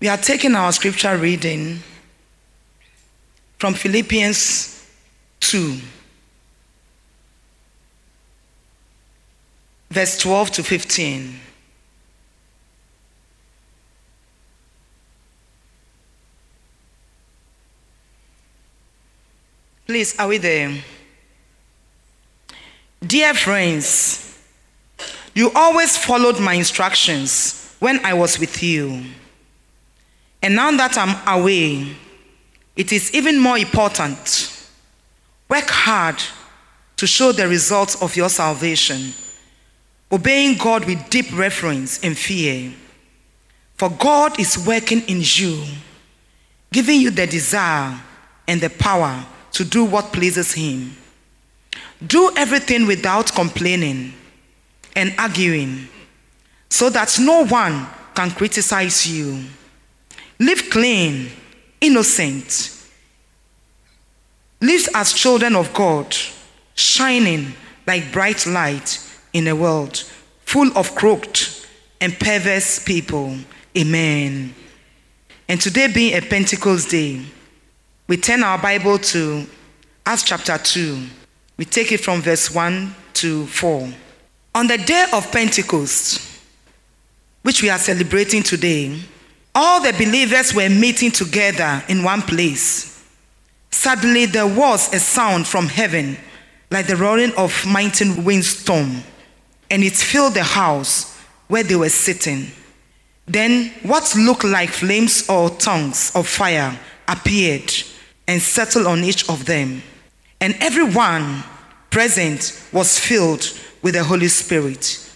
We are taking our scripture reading from Philippians 2, verse 12 to 15. Please, are we there? Dear friends, you always followed my instructions when I was with you. And now that I'm away, it is even more important. Work hard to show the results of your salvation, obeying God with deep reverence and fear. For God is working in you, giving you the desire and the power to do what pleases Him. Do everything without complaining and arguing, so that no one can criticize you. Live clean, innocent. Live as children of God, shining like bright light in a world full of crooked and perverse people. Amen. And today being a Pentecost day, we turn our Bible to Acts chapter 2. We take it from verse 1 to 4. On the day of Pentecost, which we are celebrating today, all the believers were meeting together in one place. Suddenly there was a sound from heaven like the roaring of a mighty windstorm, and it filled the house where they were sitting. Then what looked like flames or tongues of fire appeared and settled on each of them. And everyone present was filled with the Holy Spirit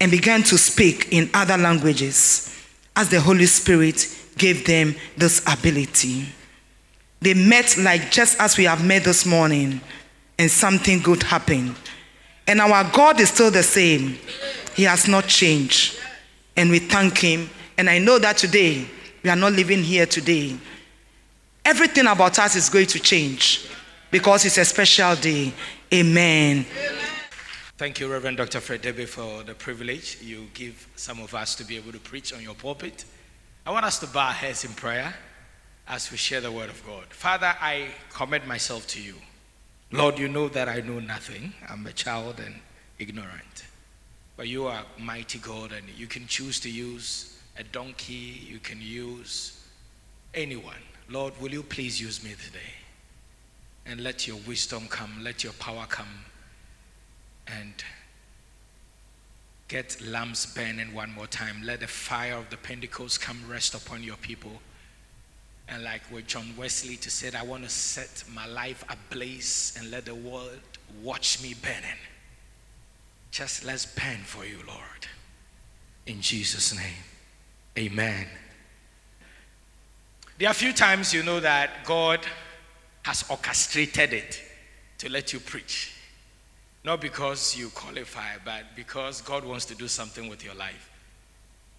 and began to speak in other languages as the Holy Spirit gave them this ability. They met like just as we have met this morning, and something good happened. And our God is still the same, He has not changed. And we thank Him. And I know that today, we are not living here today. Everything about us is going to change because it's a special day. Amen. Thank you, Reverend Dr. Fred Debbie, for the privilege you give some of us to be able to preach on your pulpit. I want us to bow our heads in prayer as we share the word of God. Father, I commit myself to you. Lord, you know that I know nothing. I'm a child and ignorant. But you are mighty God, and you can choose to use a donkey, you can use anyone. Lord, will you please use me today? And let your wisdom come, let your power come, and get lamps burning one more time. Let the fire of the Pentecost come rest upon your people. And like with John Wesley to said, I want to set my life ablaze and let the world watch me burning. Just let's burn for you, Lord. In Jesus' name. Amen. There are a few times you know that God has orchestrated it to let you preach. Not because you qualify, but because God wants to do something with your life.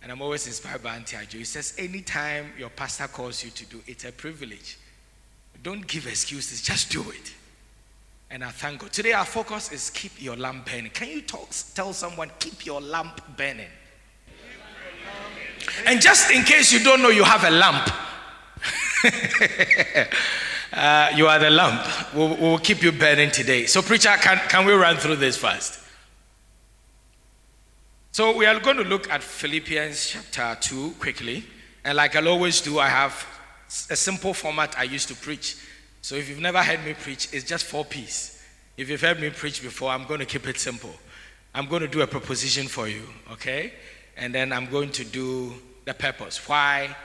And I'm always inspired by Auntie Ajo. He says, anytime your pastor calls you to do, it's a privilege. Don't give excuses, just do it. And I thank God. Today our focus is keep your lamp burning. Can you talk, tell someone, keep your lamp burning? And just in case you don't know you have a lamp, uh, you are the lamp. We'll, we'll, keep you burning today. So, preacher, can, can we run through this first? So, we are going to look at Philippians chapter 2 quickly. And like I'll always do, I have a simple format I used to preach. So, if you've never heard me preach, it's just four P's. If you've heard me preach before, I'm going to keep it simple. I'm going to do a proposition for you, okay? And then I'm going to do the purpose. Why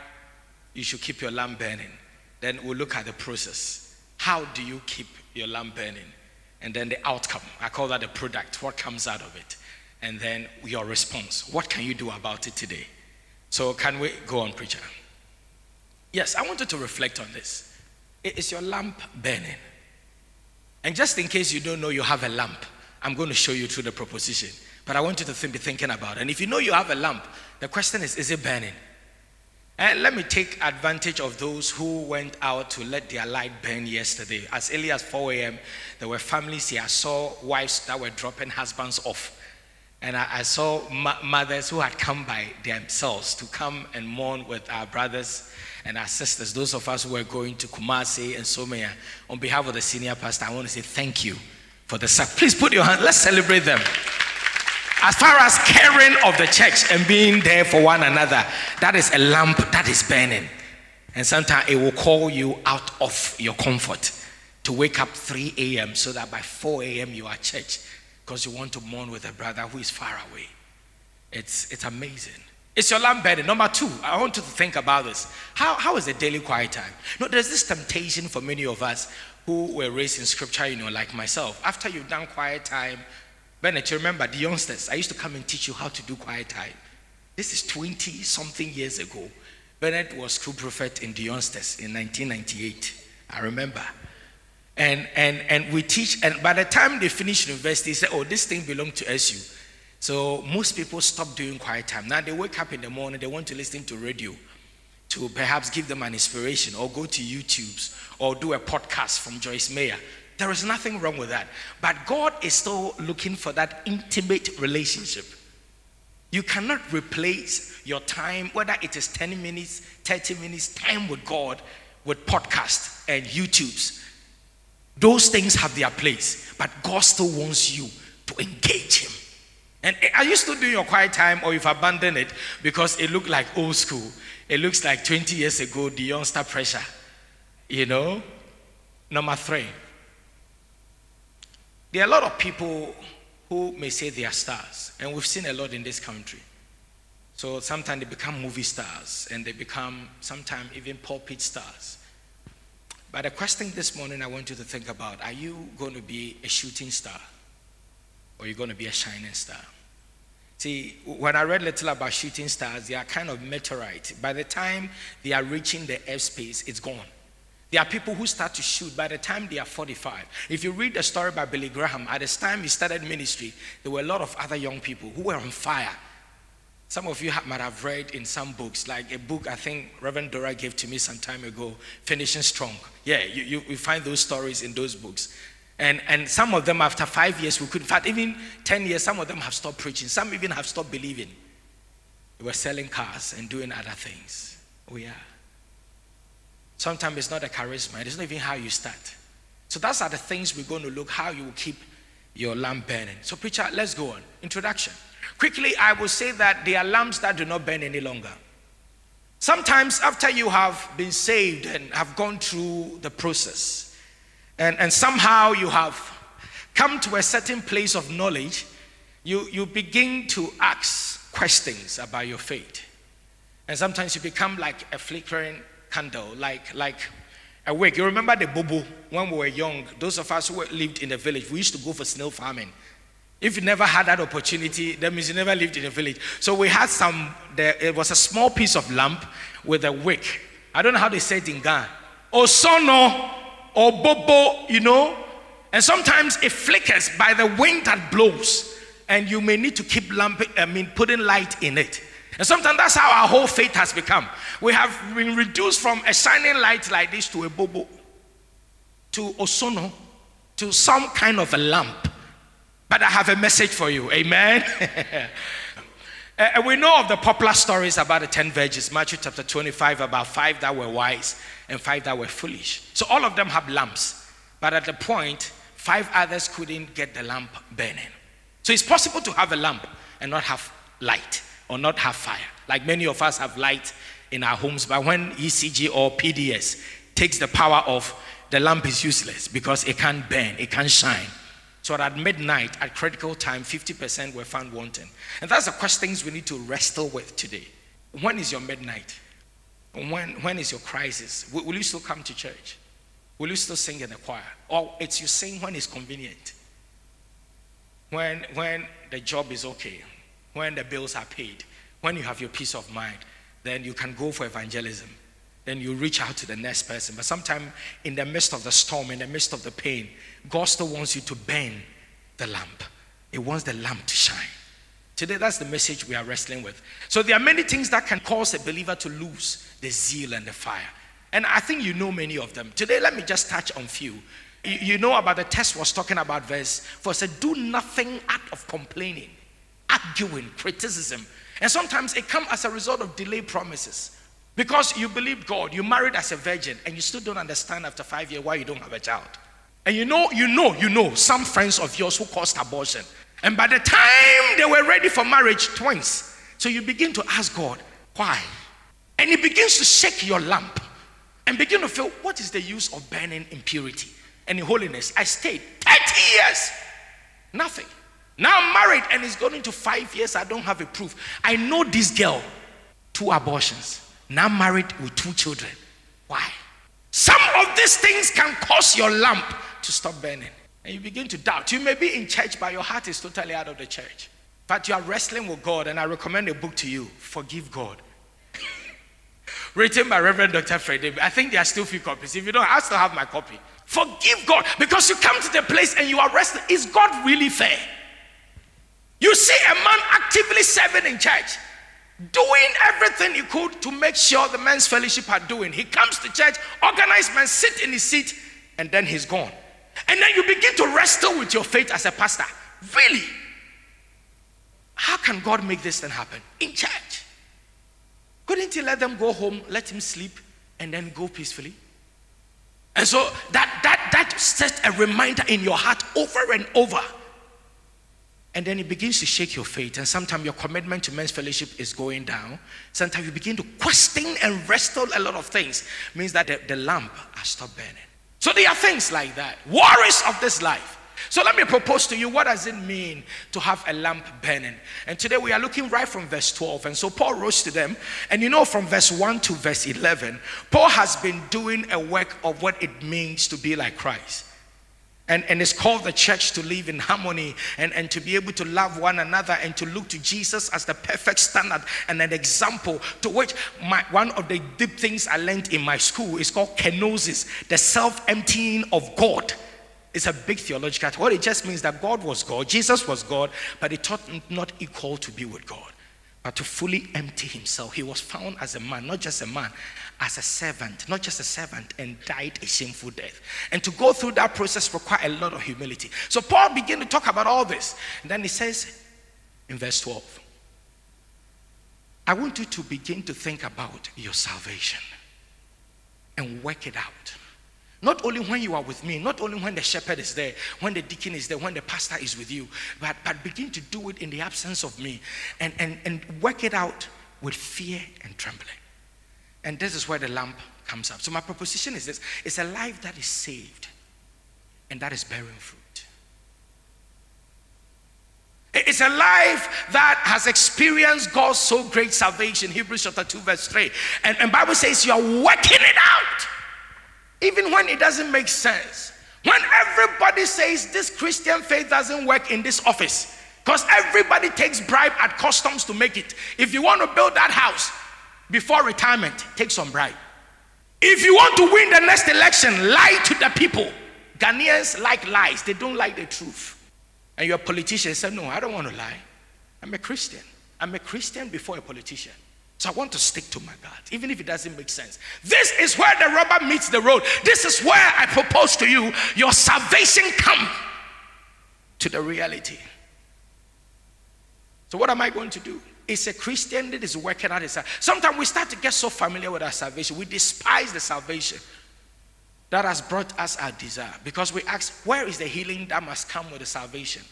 you should keep your lamp burning. Then we'll look at the process. How do you keep your lamp burning? And then the outcome. I call that the product. What comes out of it? And then your response. What can you do about it today? So, can we go on, preacher? Yes, I wanted to reflect on this. Is your lamp burning? And just in case you don't know you have a lamp, I'm going to show you through the proposition. But I want you to think, be thinking about it. And if you know you have a lamp, the question is, is it burning? And let me take advantage of those who went out to let their light burn yesterday. As early as 4 a.m., there were families here. I saw wives that were dropping husbands off. And I, I saw ma- mothers who had come by themselves to come and mourn with our brothers and our sisters, those of us who were going to Kumasi and Somia. On behalf of the senior pastor, I want to say thank you for the sacrifice. Please put your hand, let's celebrate them. As far as caring of the church and being there for one another, that is a lamp that is burning. And sometimes it will call you out of your comfort to wake up 3 a.m. so that by 4 a.m. you are church because you want to mourn with a brother who is far away. It's, it's amazing. It's your lamp burning. Number two, I want you to think about this. How, how is the daily quiet time? No, there's this temptation for many of us who were raised in scripture, you know, like myself. After you've done quiet time, Bennett, you remember the youngsters, I used to come and teach you how to do quiet time. This is 20 something years ago. Bennett was school prophet in the youngsters in 1998. I remember. And, and, and we teach, and by the time they finish university, they say, oh, this thing belongs to SU. So most people stop doing quiet time. Now they wake up in the morning, they want to listen to radio to perhaps give them an inspiration or go to YouTube's or do a podcast from Joyce Meyer. There is nothing wrong with that. But God is still looking for that intimate relationship. You cannot replace your time, whether it is 10 minutes, 30 minutes, time with God, with podcasts and YouTubes. Those things have their place, but God still wants you to engage Him. And are you still doing your quiet time or you've abandoned it because it looked like old school? It looks like 20 years ago, the youngster pressure. You know? Number three, there are a lot of people who may say they are stars, and we've seen a lot in this country. So sometimes they become movie stars, and they become sometimes even pulpit stars. But the question this morning I want you to think about are you going to be a shooting star? Or are you going to be a shining star? See, when I read little about shooting stars, they are kind of meteorite. By the time they are reaching the airspace, it's gone. There are people who start to shoot by the time they are 45. If you read the story by Billy Graham, at the time he started ministry, there were a lot of other young people who were on fire. Some of you might have read in some books, like a book I think Reverend Dora gave to me some time ago, Finishing Strong. Yeah, you, you, you find those stories in those books. And, and some of them, after five years, we could, in fact, even 10 years, some of them have stopped preaching. Some even have stopped believing. They were selling cars and doing other things. Oh, yeah. Sometimes it's not a charisma, it's not even how you start. So, that's are the things we're going to look how you will keep your lamp burning. So, preacher, let's go on. Introduction. Quickly, I will say that there are lamps that do not burn any longer. Sometimes, after you have been saved and have gone through the process, and, and somehow you have come to a certain place of knowledge, you, you begin to ask questions about your faith. And sometimes you become like a flickering candle, like, like a wick. You remember the bobo when we were young? Those of us who lived in the village, we used to go for snail farming. If you never had that opportunity, that means you never lived in a village. So we had some, there, it was a small piece of lamp with a wick. I don't know how they say it in Ghana. Or sono, or bobo, you know. And sometimes it flickers by the wind that blows. And you may need to keep lamp, I mean, putting light in it. And sometimes that's how our whole faith has become. We have been reduced from a shining light like this to a bobo, to osono, to some kind of a lamp. But I have a message for you. Amen. uh, we know of the popular stories about the 10 virgins, Matthew chapter 25, about five that were wise and five that were foolish. So all of them have lamps. But at the point, five others couldn't get the lamp burning. So it's possible to have a lamp and not have light or not have fire. Like many of us have light in our homes, but when ECG or PDS takes the power off, the lamp is useless because it can't burn, it can't shine. So at midnight, at critical time, 50% were found wanting. And that's the questions we need to wrestle with today. When is your midnight? When, when is your crisis? Will, will you still come to church? Will you still sing in the choir? Or it's you sing when it's convenient? When, when the job is okay, when the bills are paid, when you have your peace of mind, then you can go for evangelism. Then you reach out to the next person. But sometimes, in the midst of the storm, in the midst of the pain, God still wants you to burn the lamp. It wants the lamp to shine. Today, that's the message we are wrestling with. So, there are many things that can cause a believer to lose the zeal and the fire. And I think you know many of them. Today, let me just touch on few. You know about the test was talking about verse 4 said, Do nothing out of complaining arguing, criticism. And sometimes it comes as a result of delayed promises. Because you believe God, you married as a virgin, and you still don't understand after five years why you don't have a child. And you know, you know, you know some friends of yours who caused abortion. And by the time they were ready for marriage, twins. So you begin to ask God, why? And He begins to shake your lamp and begin to feel, what is the use of burning impurity and in holiness? I stayed 30 years, nothing. Now I'm married and it's going into five years. I don't have a proof. I know this girl, two abortions. Now married with two children. Why? Some of these things can cause your lamp to stop burning. And you begin to doubt. You may be in church, but your heart is totally out of the church. But you are wrestling with God, and I recommend a book to you Forgive God. Written by Reverend Dr. Fred. I think there are still few copies. If you don't, I still have my copy. Forgive God because you come to the place and you are wrestling. Is God really fair? You see a man actively serving in church, doing everything he could to make sure the men's fellowship are doing. He comes to church, organized man, sit in his seat, and then he's gone. And then you begin to wrestle with your faith as a pastor. Really? How can God make this thing happen? In church. Couldn't he let them go home, let him sleep, and then go peacefully? And so that that that sets a reminder in your heart over and over. And then it begins to shake your faith. And sometimes your commitment to men's fellowship is going down. Sometimes you begin to question and wrestle a lot of things. It means that the, the lamp has stopped burning. So there are things like that. Worries of this life. So let me propose to you what does it mean to have a lamp burning? And today we are looking right from verse 12. And so Paul wrote to them, and you know, from verse 1 to verse 11, Paul has been doing a work of what it means to be like Christ. And, and it's called the church to live in harmony and, and to be able to love one another and to look to Jesus as the perfect standard and an example to which my, one of the deep things I learned in my school is called kenosis, the self emptying of God. It's a big theological. What it just means that God was God, Jesus was God, but it taught not equal to be with God, but to fully empty himself. He was found as a man, not just a man, as a servant, not just a servant, and died a shameful death. And to go through that process required a lot of humility. So Paul began to talk about all this. And then he says in verse 12, I want you to begin to think about your salvation and work it out. Not only when you are with me, not only when the shepherd is there, when the deacon is there, when the pastor is with you, but, but begin to do it in the absence of me and, and, and work it out with fear and trembling. And this is where the lamp comes up. So, my proposition is this it's a life that is saved and that is bearing fruit. It's a life that has experienced God's so great salvation. Hebrews chapter 2, verse 3. And, and Bible says you are working it out. Even when it doesn't make sense. When everybody says this Christian faith doesn't work in this office, because everybody takes bribe at customs to make it. If you want to build that house before retirement, take some bribe. If you want to win the next election, lie to the people. Ghanaians like lies, they don't like the truth. And your politician said, No, I don't want to lie. I'm a Christian. I'm a Christian before a politician. So I want to stick to my God, even if it doesn't make sense. This is where the rubber meets the road. This is where I propose to you your salvation come to the reality. So what am I going to do? It's a Christian that is working out his Sometimes we start to get so familiar with our salvation, we despise the salvation that has brought us our desire because we ask, where is the healing that must come with the salvation?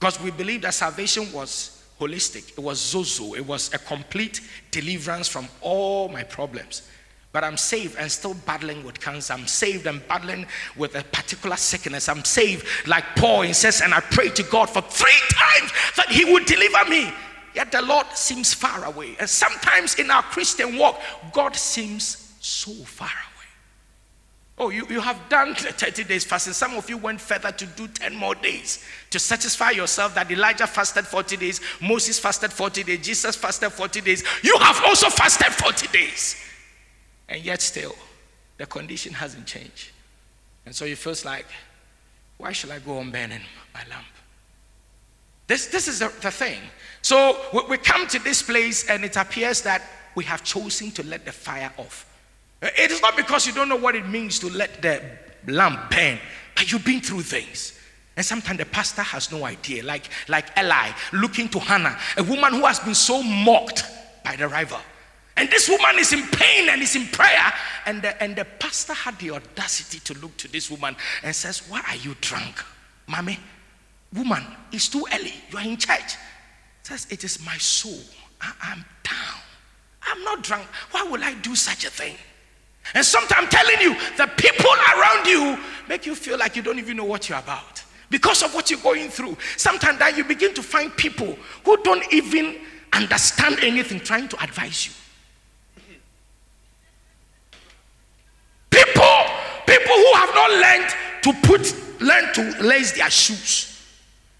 Because we believe that salvation was holistic. It was sozo. It was a complete deliverance from all my problems. But I'm saved and still battling with cancer. I'm saved and battling with a particular sickness. I'm saved, like Paul says, and I pray to God for three times that He would deliver me. Yet the Lord seems far away. And sometimes in our Christian walk, God seems so far. Oh, you, you have done 30 days fasting. Some of you went further to do 10 more days to satisfy yourself that Elijah fasted 40 days, Moses fasted 40 days, Jesus fasted 40 days. You have also fasted 40 days. And yet, still, the condition hasn't changed. And so you feel like, why should I go on burning my lamp? This, this is the, the thing. So we, we come to this place, and it appears that we have chosen to let the fire off. It is not because you don't know what it means to let the lamp burn, but you've been through things. And sometimes the pastor has no idea, like, like Eli looking to Hannah, a woman who has been so mocked by the rival. And this woman is in pain and is in prayer. And the, and the pastor had the audacity to look to this woman and says, Why are you drunk? Mommy, woman, it's too early. You are in church. Says, It is my soul. I, am down. I'm not drunk. Why would I do such a thing? And sometimes I'm telling you, the people around you make you feel like you don't even know what you're about because of what you're going through. Sometimes that you begin to find people who don't even understand anything trying to advise you. People, people who have not learned to put, learn to lace their shoes.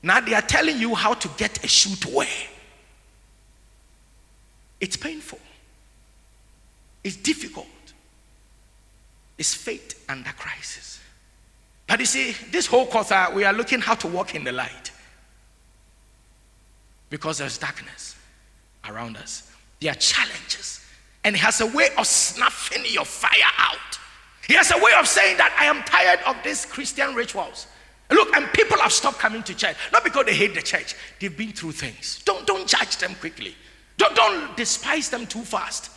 Now they are telling you how to get a shoe to wear. It's painful. It's difficult. It's faith under crisis. But you see, this whole quarter, we are looking how to walk in the light. Because there's darkness around us. There are challenges. And he has a way of snuffing your fire out. He has a way of saying that I am tired of these Christian rituals. Look, and people have stopped coming to church. Not because they hate the church. They've been through things. Don't, don't judge them quickly. Don't, don't despise them too fast.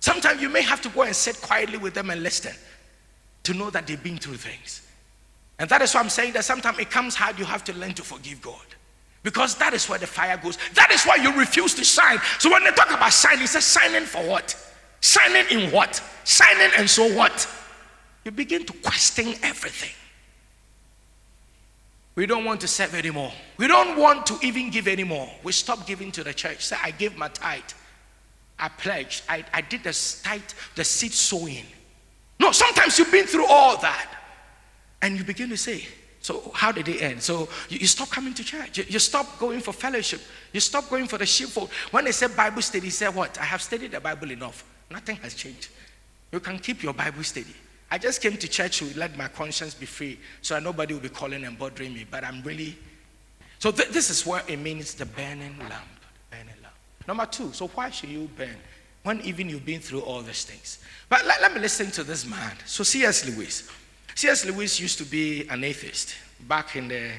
Sometimes you may have to go and sit quietly with them and listen to know that they've been through things. And that is why I'm saying that sometimes it comes hard, you have to learn to forgive God. Because that is where the fire goes. That is why you refuse to shine. So when they talk about shining, it says shining for what? Shining in what? Shining and so what? You begin to question everything. We don't want to serve anymore. We don't want to even give anymore. We stop giving to the church. Say, I gave my tithe. I pledged. I, I did the tithe, the seed sowing. No, sometimes you've been through all that. And you begin to say, so how did it end? So you, you stop coming to church. You, you, stop going for fellowship. You stop going for the sheepfold. When they said Bible study, said what? I have studied the Bible enough. Nothing has changed. You can keep your Bible study. I just came to church to let my conscience be free so that nobody will be calling and bothering me. But I'm really. So th- this is what it means the burning lamp. Burning lamp. Number two, so why should you burn? When even you've been through all these things. But let, let me listen to this man. So, C.S. Lewis. C.S. Lewis used to be an atheist back in the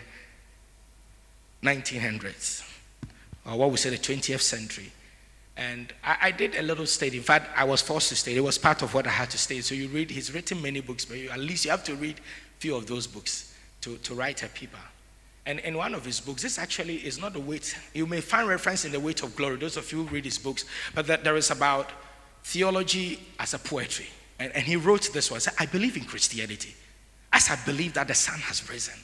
1900s, or what we say the 20th century. And I, I, did a little study. In fact, I was forced to study. It was part of what I had to study. So you read, he's written many books, but you, at least you have to read a few of those books to, to write a paper. And in one of his books, this actually is not the weight. You may find reference in the weight of glory, those of you who read his books, but that there is about theology as a poetry. And, and he wrote this one. Said, I believe in Christianity as I believe that the sun has risen.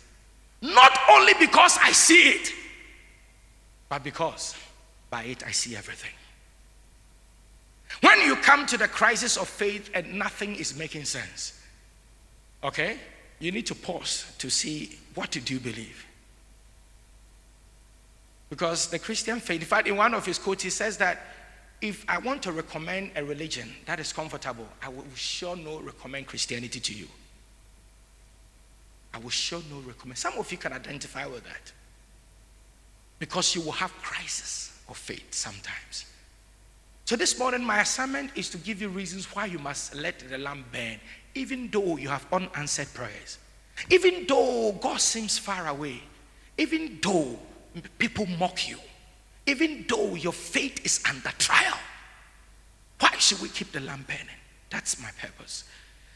Not only because I see it, but because by it I see everything. When you come to the crisis of faith and nothing is making sense, okay, you need to pause to see what do you believe. Because the Christian faith, in fact, in one of his quotes, he says that if I want to recommend a religion that is comfortable, I will sure no recommend Christianity to you. I will sure no recommend. Some of you can identify with that. Because you will have crisis of faith sometimes. So this morning, my assignment is to give you reasons why you must let the lamp burn, even though you have unanswered prayers, even though God seems far away, even though people mock you, even though your faith is under trial. Why should we keep the lamp burning? That's my purpose.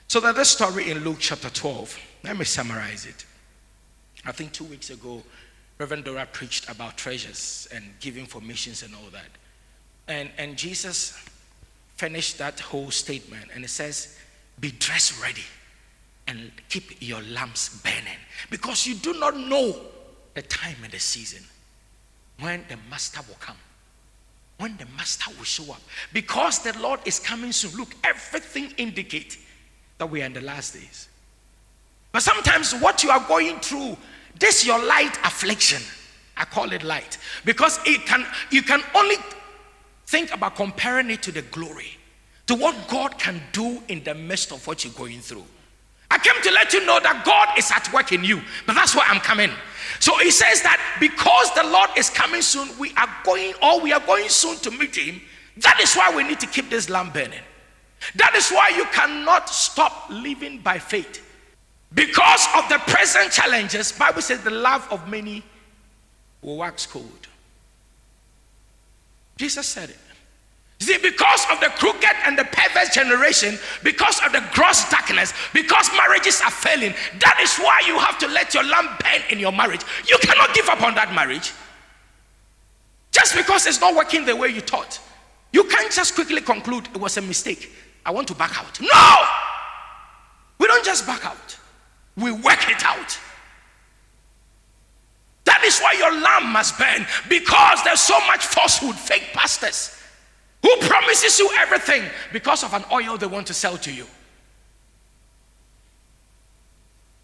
So that the story in Luke chapter 12, let me summarize it. I think two weeks ago, Reverend Dora preached about treasures and giving for missions and all that. And, and Jesus finished that whole statement and it says, Be dressed ready and keep your lamps burning because you do not know the time and the season when the master will come. When the master will show up. Because the Lord is coming soon. Look, everything indicates that we are in the last days. But sometimes what you are going through, this your light affliction. I call it light. Because it can you can only think about comparing it to the glory, to what God can do in the midst of what you're going through. Came to let you know that God is at work in you, but that's why I'm coming. So he says that because the Lord is coming soon, we are going, or we are going soon to meet him. That is why we need to keep this lamp burning. That is why you cannot stop living by faith. Because of the present challenges, Bible says the love of many will wax cold. Jesus said it. See, because of the crooked and the perverse generation, because of the gross darkness, because marriages are failing, that is why you have to let your lamp burn in your marriage. You cannot give up on that marriage. Just because it's not working the way you thought. You can't just quickly conclude it was a mistake. I want to back out. No! We don't just back out, we work it out. That is why your lamp must burn because there's so much falsehood, fake pastors who promises you everything because of an oil they want to sell to you.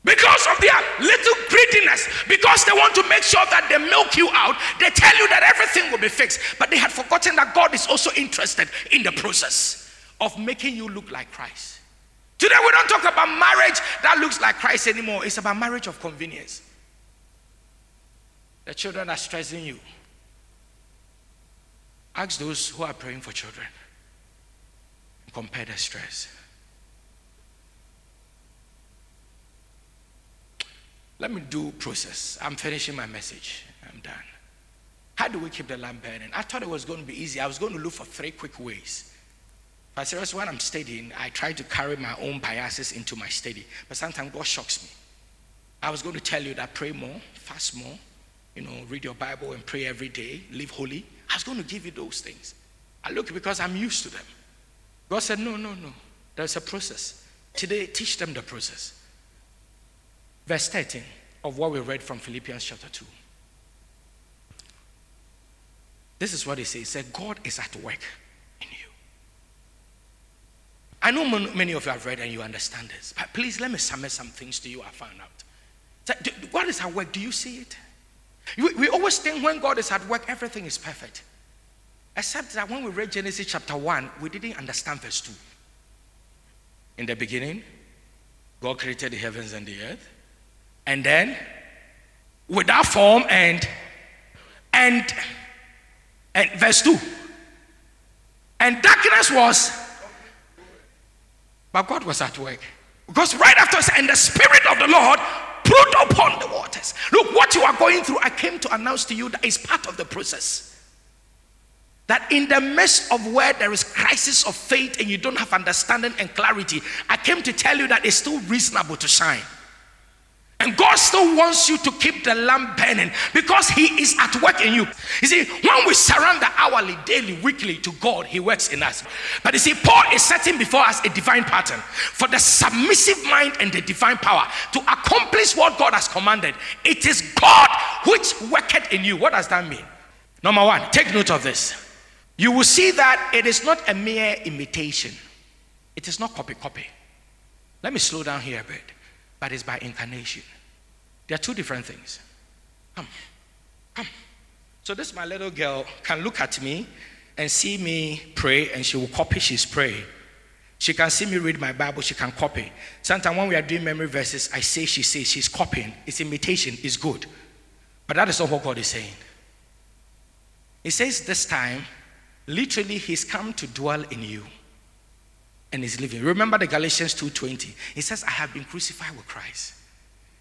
Because of their little greediness, because they want to make sure that they milk you out, they tell you that everything will be fixed. But they had forgotten that God is also interested in the process of making you look like Christ. Today, we don't talk about marriage that looks like Christ anymore, it's about marriage of convenience. The children are stressing you. Ask those who are praying for children. Compare the stress. Let me do process. I'm finishing my message. I'm done. How do we keep the lamp burning? I thought it was going to be easy. I was going to look for three quick ways. But seriously, when I'm studying, I try to carry my own biases into my study. But sometimes God shocks me. I was going to tell you that pray more, fast more, you know, read your Bible and pray every day, live holy. I was going to give you those things. I look because I'm used to them. God said, No, no, no. There's a process. Today, teach them the process. Verse 13 of what we read from Philippians chapter 2. This is what he says. He said, God is at work in you. I know many of you have read and you understand this, but please let me summarize some things to you I found out. What is at work? Do you see it? We always think when God is at work, everything is perfect. Except that when we read Genesis chapter 1, we didn't understand verse 2. In the beginning, God created the heavens and the earth. And then, without form and and and verse 2. And darkness was, but God was at work. Because right after, and the Spirit of the Lord put upon the Look, what you are going through, I came to announce to you that is part of the process. That in the midst of where there is crisis of faith and you don't have understanding and clarity, I came to tell you that it's still reasonable to shine. And God still wants you to keep the lamp burning because He is at work in you. You see, when we surrender hourly, daily, weekly to God, He works in us. But you see, Paul is setting before us a divine pattern for the submissive mind and the divine power to accomplish what God has commanded. It is God which worketh in you. What does that mean? Number one, take note of this. You will see that it is not a mere imitation, it is not copy copy. Let me slow down here a bit but it's by incarnation. There are two different things. Come, come. So this my little girl can look at me and see me pray, and she will copy. She's praying. She can see me read my Bible. She can copy. Sometimes when we are doing memory verses, I say she says she's copying. It's imitation. It's good, but that is not what God is saying. He says this time, literally, He's come to dwell in you and is living. Remember the Galatians 2:20. It says, I have been crucified with Christ.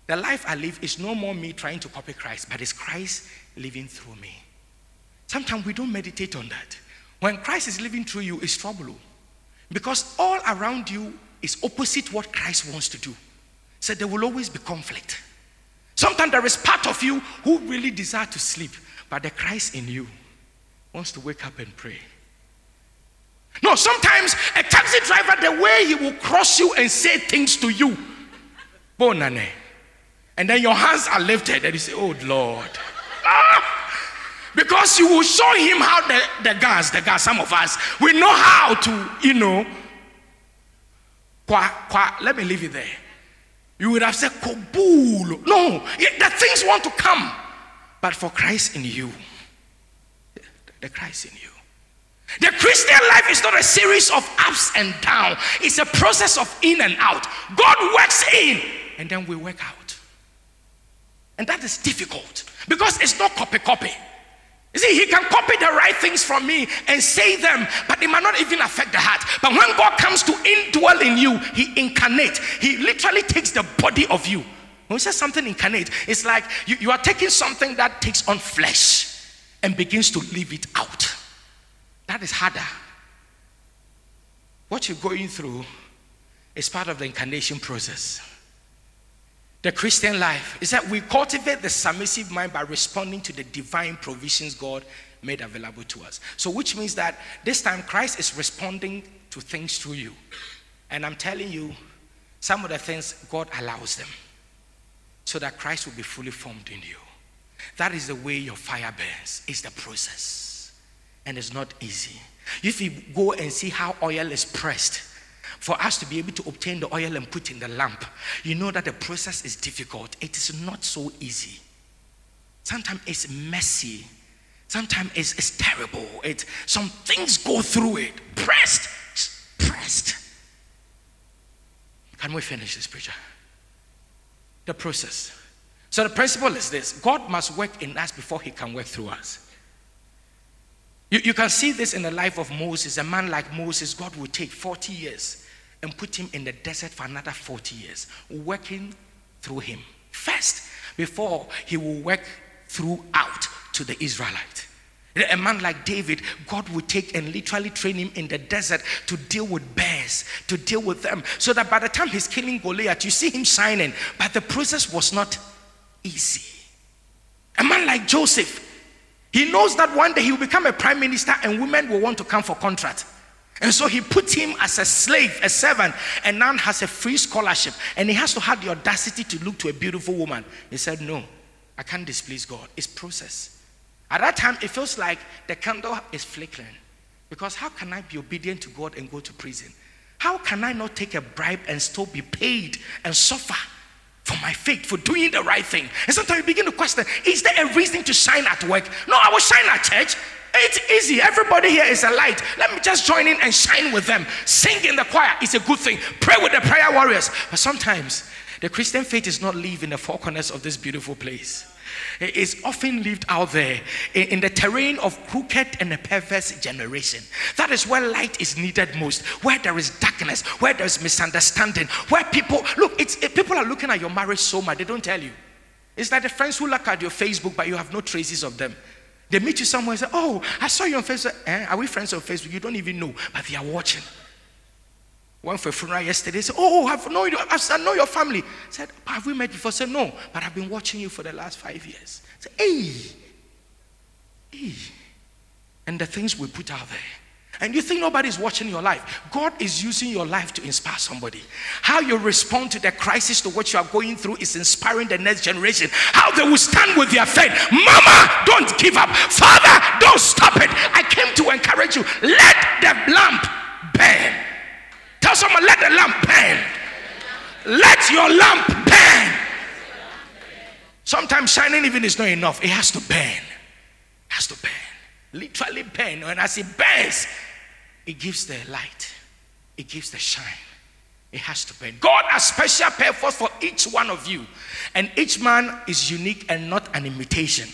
The life I live is no more me trying to copy Christ, but it's Christ living through me. Sometimes we don't meditate on that. When Christ is living through you, it's trouble. Because all around you is opposite what Christ wants to do. So there will always be conflict. Sometimes there is part of you who really desire to sleep, but the Christ in you wants to wake up and pray. No, sometimes a taxi driver, the way he will cross you and say things to you, bonane. And then your hands are lifted and you say, Oh Lord. Ah! Because you will show him how the, the guys, the guys, some of us, we know how to, you know. Qua, qua, let me leave it there. You would have said, Kobul. No, the things want to come. But for Christ in you, the Christ in you. The Christian life is not a series of ups and downs, it's a process of in and out. God works in, and then we work out. And that is difficult because it's not copy copy. You see, he can copy the right things from me and say them, but they might not even affect the heart. But when God comes to indwell in you, he incarnate. He literally takes the body of you. When we say something incarnate, it's like you, you are taking something that takes on flesh and begins to live it out. That is harder. What you're going through is part of the incarnation process. The Christian life is that we cultivate the submissive mind by responding to the divine provisions God made available to us. So, which means that this time Christ is responding to things through you. And I'm telling you, some of the things God allows them so that Christ will be fully formed in you. That is the way your fire burns, it's the process. And it's not easy. If you go and see how oil is pressed, for us to be able to obtain the oil and put in the lamp, you know that the process is difficult. It is not so easy. Sometimes it's messy. Sometimes it's, it's terrible. It, some things go through it. Pressed. Pressed. Can we finish this, preacher? The process. So the principle is this God must work in us before he can work through us. You, you can see this in the life of Moses. A man like Moses, God will take 40 years and put him in the desert for another 40 years, working through him first before he will work throughout to the Israelite. A man like David, God would take and literally train him in the desert to deal with bears, to deal with them, so that by the time he's killing Goliath, you see him shining. But the process was not easy. A man like Joseph, he knows that one day he will become a prime minister and women will want to come for contract. And so he put him as a slave, a servant, and now has a free scholarship. And he has to have the audacity to look to a beautiful woman. He said, No, I can't displease God. It's process. At that time, it feels like the candle is flickering. Because how can I be obedient to God and go to prison? How can I not take a bribe and still be paid and suffer for my faith, for doing the right thing? And sometimes you begin to question is there a reason to shine at work? No, I will shine at church. It's easy. Everybody here is a light. Let me just join in and shine with them. Sing in the choir is a good thing. Pray with the prayer warriors. But sometimes the Christian faith is not living in the four corners of this beautiful place. Is often lived out there in the terrain of crooked and a perverse generation. That is where light is needed most, where there is darkness, where there is misunderstanding, where people look, it's people are looking at your marriage so much, they don't tell you. It's like the friends who look at your Facebook, but you have no traces of them. They meet you somewhere and say, Oh, I saw you on Facebook. Eh? Are we friends on Facebook? You don't even know, but they are watching. Went for a funeral yesterday. Said, oh, oh, I've known you. I know your family. Said, Have we met before? Said, No, but I've been watching you for the last five years. Said, Hey, hey. And the things we put out there and you think nobody's watching your life. God is using your life to inspire somebody. How you respond to the crisis to what you are going through is inspiring the next generation. How they will stand with their faith. Mama, don't give up. Father, Even is not enough. It has to burn. It has to burn literally burn. And as it burns, it gives the light, it gives the shine. It has to burn. God has special purpose for each one of you, and each man is unique and not an imitation.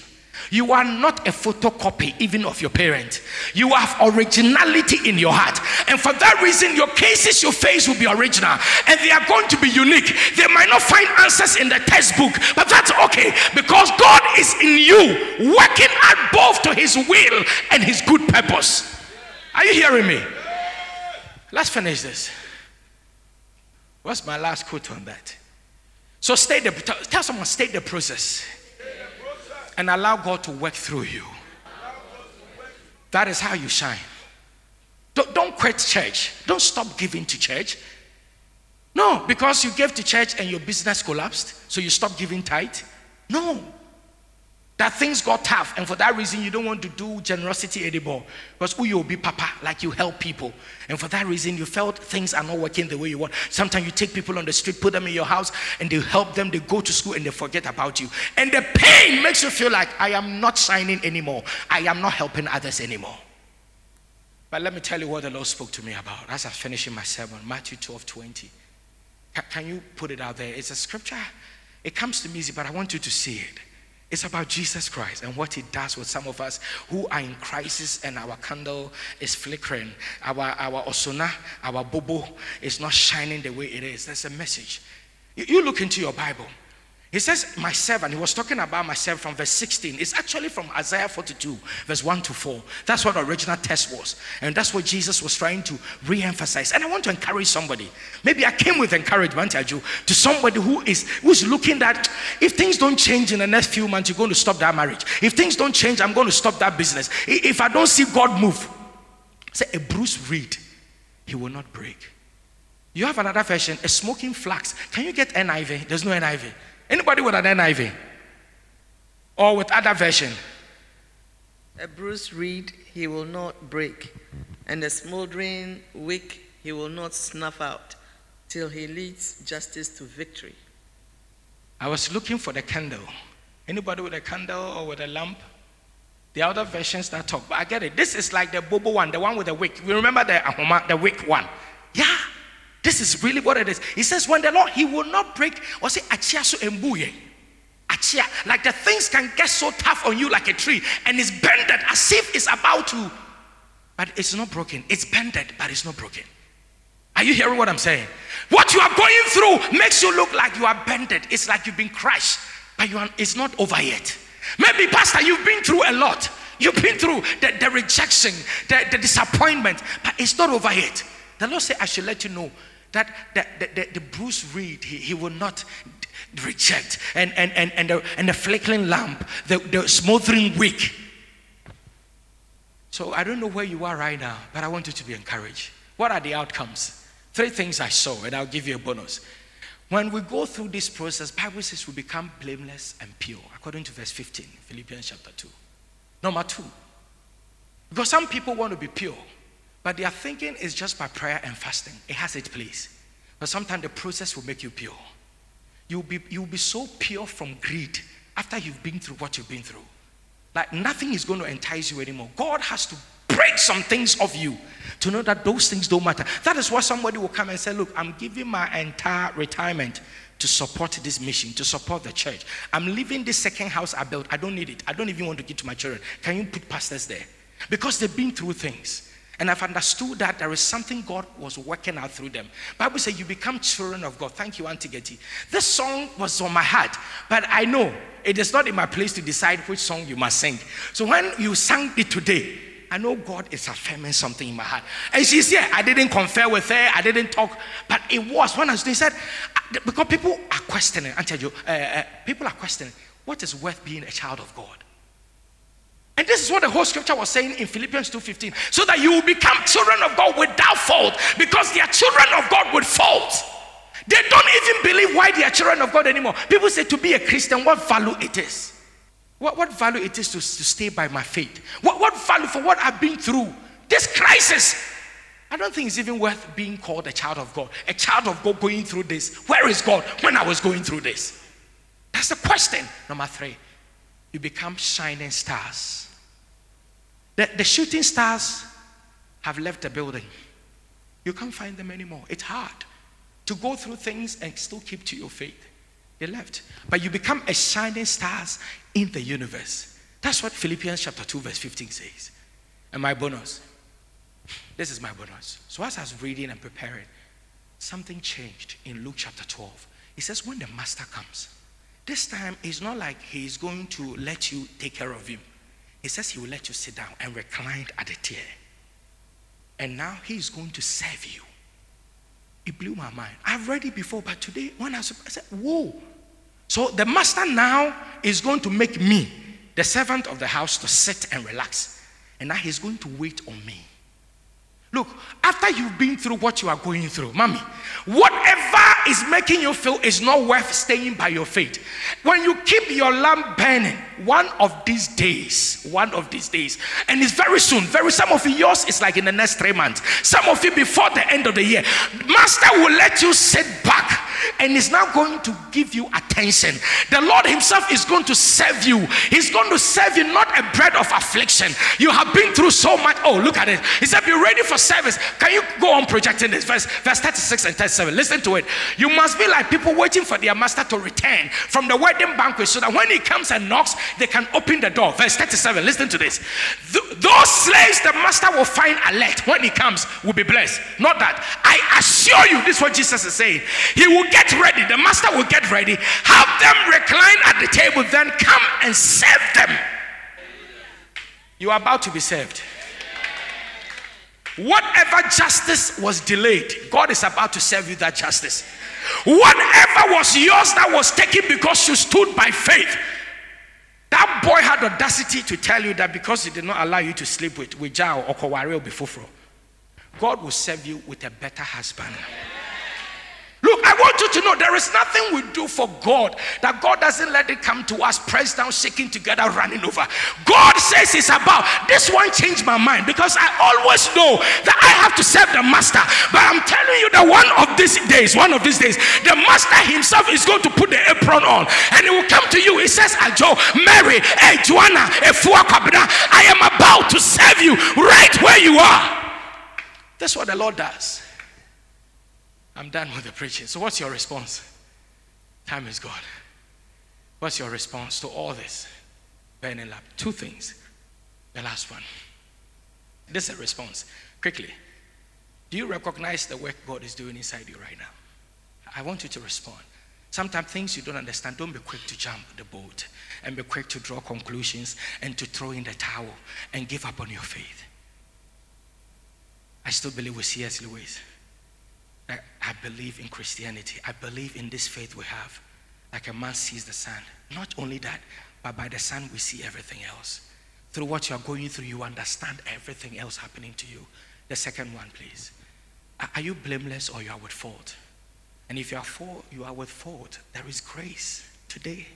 You are not a photocopy even of your parent. You have originality in your heart. And for that reason, your cases you face will be original and they are going to be unique. They might not find answers in the textbook, but that's okay because God is in you, working at both to his will and his good purpose. Are you hearing me? Let's finish this. What's my last quote on that? So, the, tell someone, state the process and allow God to work through you. That is how you shine. Don't, don't quit church. Don't stop giving to church. No, because you gave to church and your business collapsed, so you stop giving tithe. No, that things got tough, and for that reason, you don't want to do generosity anymore. Because who you'll be papa, like you help people. And for that reason, you felt things are not working the way you want. Sometimes you take people on the street, put them in your house, and they help them, they go to school, and they forget about you. And the pain makes you feel like I am not shining anymore, I am not helping others anymore. But let me tell you what the Lord spoke to me about as I'm finishing my sermon Matthew 12 20. Can you put it out there? It's a scripture. It comes to me easy, but I want you to see it. It's about Jesus Christ and what He does with some of us who are in crisis and our candle is flickering. Our, our osuna, our bobo is not shining the way it is. There's a message. You, you look into your Bible. He says, My servant, he was talking about myself from verse 16. It's actually from Isaiah 42, verse 1 to 4. That's what the original text was. And that's what Jesus was trying to re emphasize. And I want to encourage somebody. Maybe I came with encouragement, Aju, to somebody who is who's looking that if things don't change in the next few months, you're going to stop that marriage. If things don't change, I'm going to stop that business. If I don't see God move, say a bruised reed, he will not break. You have another version, a smoking flax. Can you get NIV? There's no NIV. Anybody with an NIV? Or with other version? A bruised reed he will not break, and a smoldering wick he will not snuff out till he leads justice to victory. I was looking for the candle. Anybody with a candle or with a lamp? The other versions that talk, but I get it. This is like the Bobo one, the one with the wick. We remember the Ahoma, the wick one. Yeah, this is really what it is. He says, when the Lord, He will not break, or say, achia so embuye. Achia. Like the things can get so tough on you like a tree, and it's bended as if it's about to, but it's not broken. It's bended, but it's not broken. Are you hearing what I'm saying? What you are going through makes you look like you are bended. It's like you've been crushed, but you are, it's not over yet. Maybe, Pastor, you've been through a lot. You've been through the, the rejection, the, the disappointment, but it's not over yet. The Lord said, I should let you know that the, the, the, the bruised reed, he, he will not reject. And, and, and, and, the, and the flickering lamp, the, the smoldering wick. So I don't know where you are right now, but I want you to be encouraged. What are the outcomes? Three things I saw, and I'll give you a bonus. When we go through this process, Bible says we become blameless and pure, according to verse 15, Philippians chapter 2. Number two, because some people want to be pure, but their thinking is just by prayer and fasting. It has its place. But sometimes the process will make you pure. You'll be, you'll be so pure from greed after you've been through what you've been through. Like nothing is going to entice you anymore. God has to break some things of you to know that those things don't matter. That is why somebody will come and say, Look, I'm giving my entire retirement to support this mission, to support the church. I'm leaving this second house I built. I don't need it. I don't even want to give to my children. Can you put pastors there? Because they've been through things. And I've understood that there is something God was working out through them. Bible says you become children of God. Thank you, Auntie Getty. This song was on my heart, but I know it is not in my place to decide which song you must sing. So when you sang it today, I know God is affirming something in my heart. And she's here. I didn't confer with her. I didn't talk. But it was when I was, said, because people are questioning, tell you, uh, uh, people are questioning what is worth being a child of God. And this is what the whole scripture was saying in Philippians 2:15. So that you will become children of God without fault, because they are children of God with fault. They don't even believe why they are children of God anymore. People say to be a Christian, what value it is. What, what value it is to, to stay by my faith. What, what value for what I've been through. This crisis. I don't think it's even worth being called a child of God. A child of God going through this. Where is God when I was going through this? That's the question. Number three, you become shining stars. The, the shooting stars have left the building. You can't find them anymore. It's hard to go through things and still keep to your faith. They left. But you become a shining stars in the universe. That's what Philippians chapter 2, verse 15 says. And my bonus. This is my bonus. So as I was reading and preparing, something changed in Luke chapter 12. He says, when the master comes, this time it's not like he's going to let you take care of him. He says he will let you sit down and recline at the chair. And now he is going to serve you. It blew my mind. I've read it before, but today when I, I said, whoa. So the master now is going to make me, the servant of the house, to sit and relax. And now he's going to wait on me. Look, after you've been through what you are going through, mommy, whatever is making you feel is not worth staying by your faith. When you keep your lamp burning, one of these days, one of these days, and it's very soon, very some of you, yours is like in the next three months, some of you before the end of the year, Master will let you sit back and is now going to give you attention. The Lord Himself is going to serve you. He's going to serve you not a bread of affliction. You have been through so much. Oh, look at it. He said, Be ready for service. Can you go on projecting this? Verse, verse 36 and 37. Listen to it. You must be like people waiting for their master to return from the wedding banquet so that when he comes and knocks, they can open the door. Verse 37. Listen to this. Th- those slaves the master will find alert when he comes will be blessed. Not that. I assure you, this is what Jesus is saying. He will get ready. The master will get ready. Have them recline at the table, then come and serve them. You are about to be served. Whatever justice was delayed, God is about to serve you that justice. Whatever was yours that was taken because you stood by faith, that boy had audacity to tell you that because he did not allow you to sleep with with Jao or Kowari or before, God will serve you with a better husband. I want you to know there is nothing we do for God that God doesn't let it come to us, pressed down, shaking together, running over. God says it's about this one changed my mind because I always know that I have to serve the master. But I'm telling you that one of these days, one of these days, the master himself is going to put the apron on and he will come to you. He says, Ajo, Mary, hey, Joanna, eh, I am about to serve you right where you are. That's what the Lord does. I'm done with the preaching. So, what's your response? Time is gone. What's your response to all this? Burning lap. Two things. The last one. This is a response. Quickly. Do you recognize the work God is doing inside you right now? I want you to respond. Sometimes things you don't understand, don't be quick to jump the boat and be quick to draw conclusions and to throw in the towel and give up on your faith. I still believe with C.S. Lewis. I believe in Christianity. I believe in this faith we have. Like a man sees the sun. Not only that, but by the sun we see everything else. Through what you are going through, you understand everything else happening to you. The second one, please. Are you blameless or you are with fault? And if you are you are with fault. There is grace today.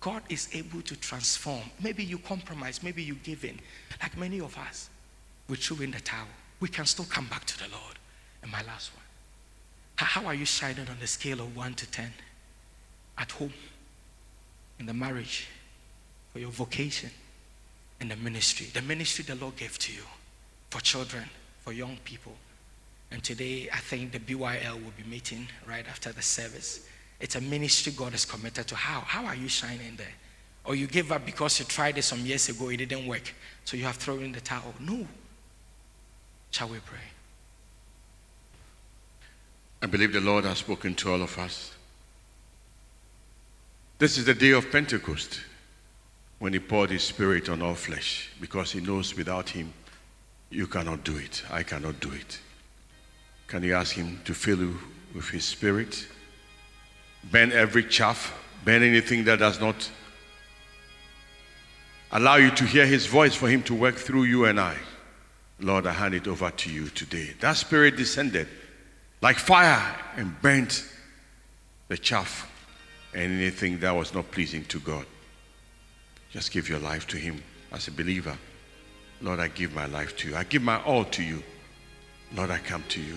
God is able to transform. Maybe you compromise, maybe you give in. Like many of us, we threw in the towel. We can still come back to the Lord. And my last one. How are you shining on the scale of 1 to 10? At home, in the marriage, for your vocation, in the ministry. The ministry the Lord gave to you for children, for young people. And today, I think the BYL will be meeting right after the service. It's a ministry God is committed to. How? How are you shining there? Or you gave up because you tried it some years ago, it didn't work. So you have thrown in the towel. No. Shall we pray? I believe the Lord has spoken to all of us. This is the day of Pentecost when He poured His Spirit on all flesh because He knows without Him you cannot do it. I cannot do it. Can you ask Him to fill you with His Spirit? Burn every chaff, burn anything that does not allow you to hear His voice for Him to work through you and I. Lord, I hand it over to you today. That Spirit descended like fire and burnt the chaff and anything that was not pleasing to God. Just give your life to Him as a believer. Lord, I give my life to you. I give my all to you. Lord, I come to you.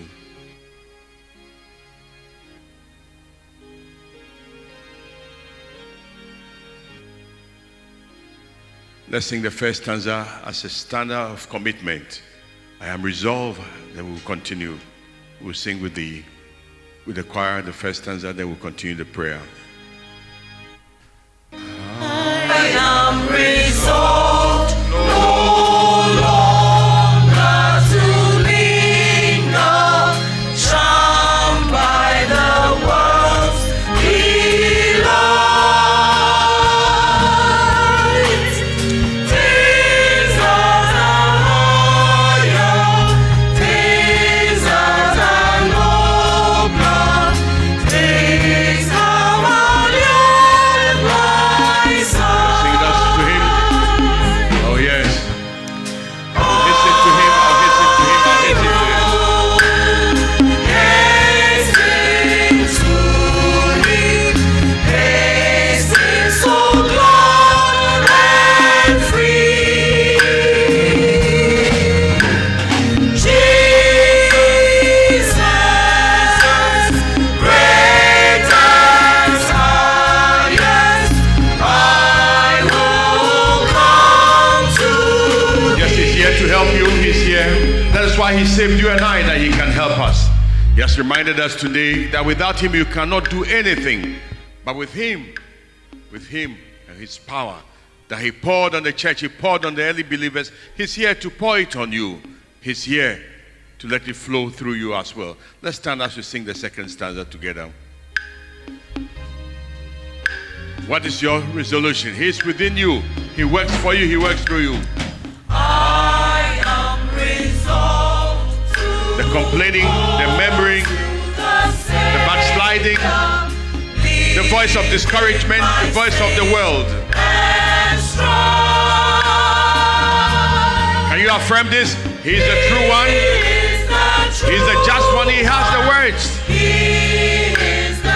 Let's sing the first stanza as a standard of commitment. I am resolved, then we'll continue. We'll sing with the with the choir the first stanza, then we'll continue the prayer. I am resolved reminded us today that without Him you cannot do anything. But with Him, with Him and His power that He poured on the church, He poured on the early believers, He's here to pour it on you. He's here to let it flow through you as well. Let's stand as we sing the second stanza together. What is your resolution? He's within you. He works for you. He works through you. I am resolved The complaining, the murmuring, the backsliding, the voice of discouragement, the voice of the world. Can you affirm this? He's the true one. He's the just one. He has the words. He is the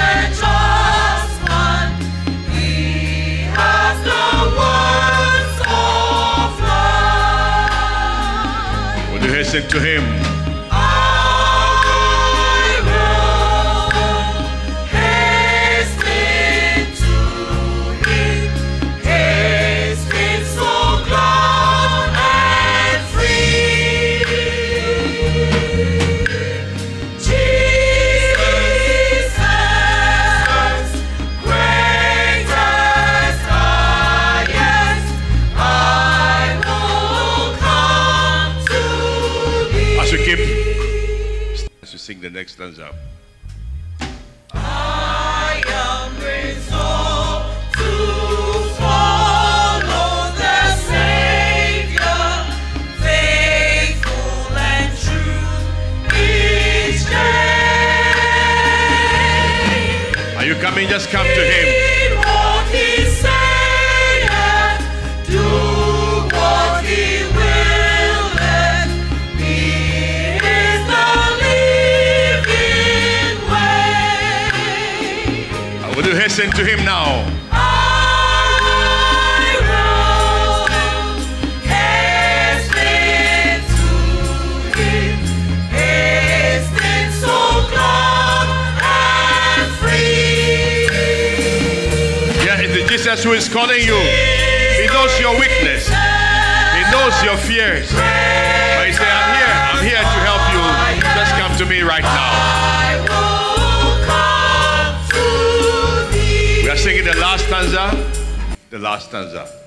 next stanza. I am resolved to follow the Savior, faithful and true each day. Are you coming? Just come to him. Free. Yeah, it's the Jesus who is calling you. He knows your weakness. He knows your fears. But he said, I'm here. I'm here to the last stanza. The last stanza.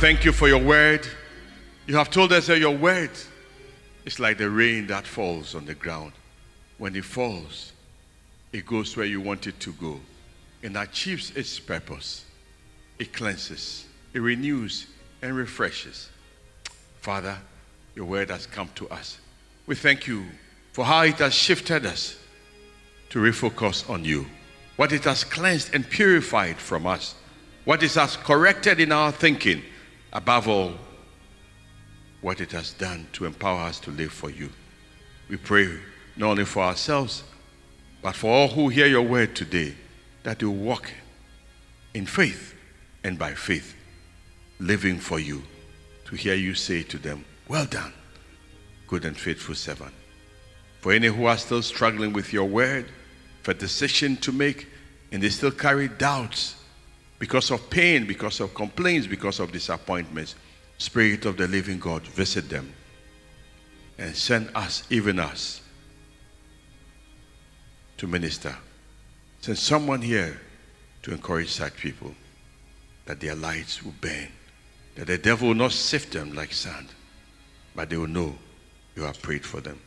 Thank you for your word. You have told us that your word is like the rain that falls on the ground. When it falls, it goes where you want it to go and achieves its purpose. It cleanses, it renews, and refreshes. Father, your word has come to us. We thank you for how it has shifted us to refocus on you. What it has cleansed and purified from us. What it has corrected in our thinking. Above all, what it has done to empower us to live for you. We pray not only for ourselves, but for all who hear your word today, that you walk in faith and by faith, living for you, to hear you say to them, Well done, good and faithful servant. For any who are still struggling with your word, for decision to make, and they still carry doubts because of pain, because of complaints, because of disappointments, Spirit of the living God, visit them and send us, even us, to minister. Send someone here to encourage such people. that their lights will burn, that the devil will not sift them like sand, but they will know you have prayed for them.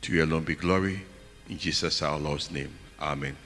To you alone be glory. In Jesus our Lord's name. Amen.